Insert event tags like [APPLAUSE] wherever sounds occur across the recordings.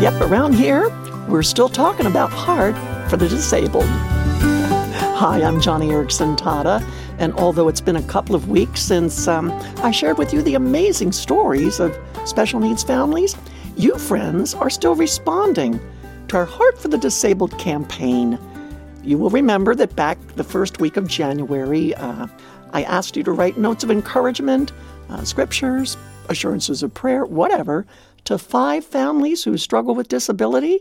Yep, around here, we're still talking about Heart for the Disabled. Hi, I'm Joni Eareckson Tada, and although it's been a couple of weeks since um, I shared with you the amazing stories of special needs families, you friends are still responding to our Heart for the Disabled campaign. You will remember that back the first week of January, uh, I asked you to write notes of encouragement, uh, scriptures, assurances of prayer, whatever, to five families who struggle with disability.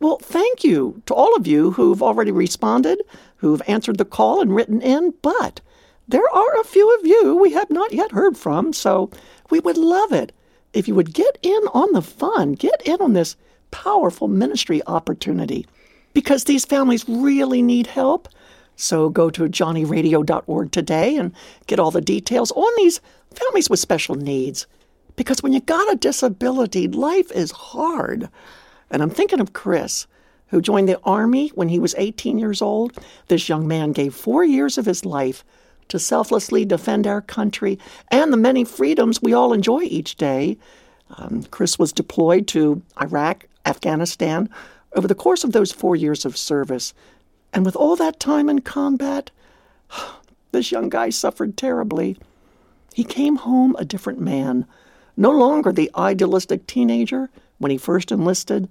Well, thank you to all of you who've already responded, who've answered the call and written in, but there are a few of you we have not yet heard from, so we would love it if you would get in on the fun, get in on this powerful ministry opportunity because these families really need help. So go to joniradio.org today and get all the details on these families with special needs. Because when you got a disability, life is hard. And I'm thinking of Chris, who joined the Army when he was 18 years old. This young man gave four years of his life to selflessly defend our country and the many freedoms we all enjoy each day. Um, Chris was deployed to Iraq, Afghanistan, over the course of those four years of service. And with all that time in combat, [SIGHS] this young guy suffered terribly. He came home a different man, no longer the idealistic teenager when he first enlisted.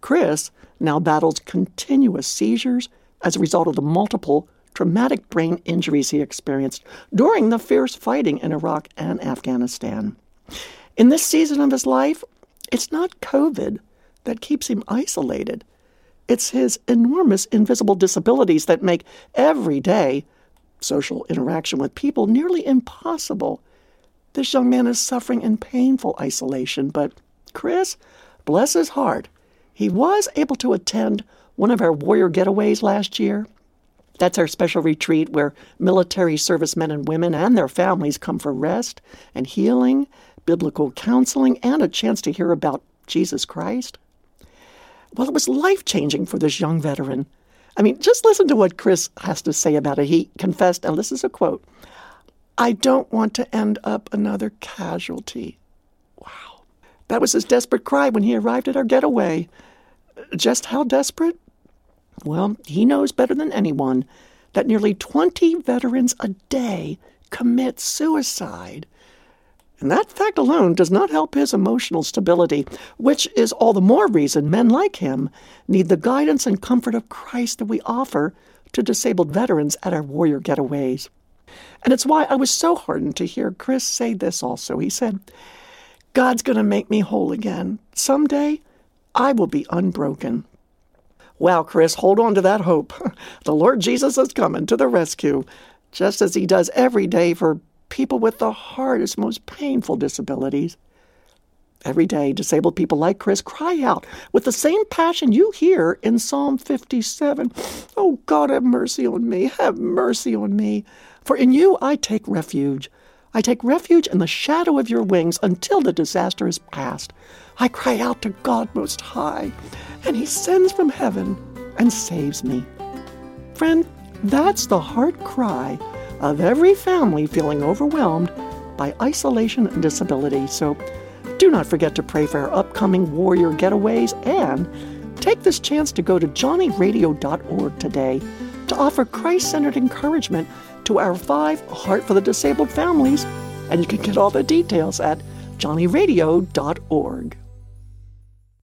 Chris now battles continuous seizures as a result of the multiple traumatic brain injuries he experienced during the fierce fighting in Iraq and Afghanistan. In this season of his life, it's not COVID that keeps him isolated. It's his enormous invisible disabilities that make everyday social interaction with people nearly impossible. This young man is suffering in painful isolation, but Chris, bless his heart, he was able to attend one of our warrior getaways last year. That's our special retreat where military servicemen and women and their families come for rest and healing, biblical counseling, and a chance to hear about Jesus Christ. Well, it was life changing for this young veteran. I mean, just listen to what Chris has to say about it. He confessed, and this is a quote I don't want to end up another casualty. Wow. That was his desperate cry when he arrived at our getaway. Just how desperate? Well, he knows better than anyone that nearly 20 veterans a day commit suicide. And that fact alone does not help his emotional stability, which is all the more reason men like him need the guidance and comfort of Christ that we offer to disabled veterans at our warrior getaways. And it's why I was so heartened to hear Chris say this also. He said, God's going to make me whole again. Someday I will be unbroken. Well, Chris, hold on to that hope. [LAUGHS] the Lord Jesus is coming to the rescue, just as he does every day for people with the hardest, most painful disabilities. Every day, disabled people like Chris cry out with the same passion you hear in Psalm 57 Oh God, have mercy on me, have mercy on me. For in you I take refuge. I take refuge in the shadow of your wings until the disaster is past. I cry out to God Most High, and He sends from heaven and saves me. Friend, that's the heart cry of every family feeling overwhelmed by isolation and disability. So do not forget to pray for our upcoming warrior getaways and take this chance to go to joniradio.org today to offer Christ centered encouragement to our five Heart for the Disabled families. And you can get all the details at joniradio.org.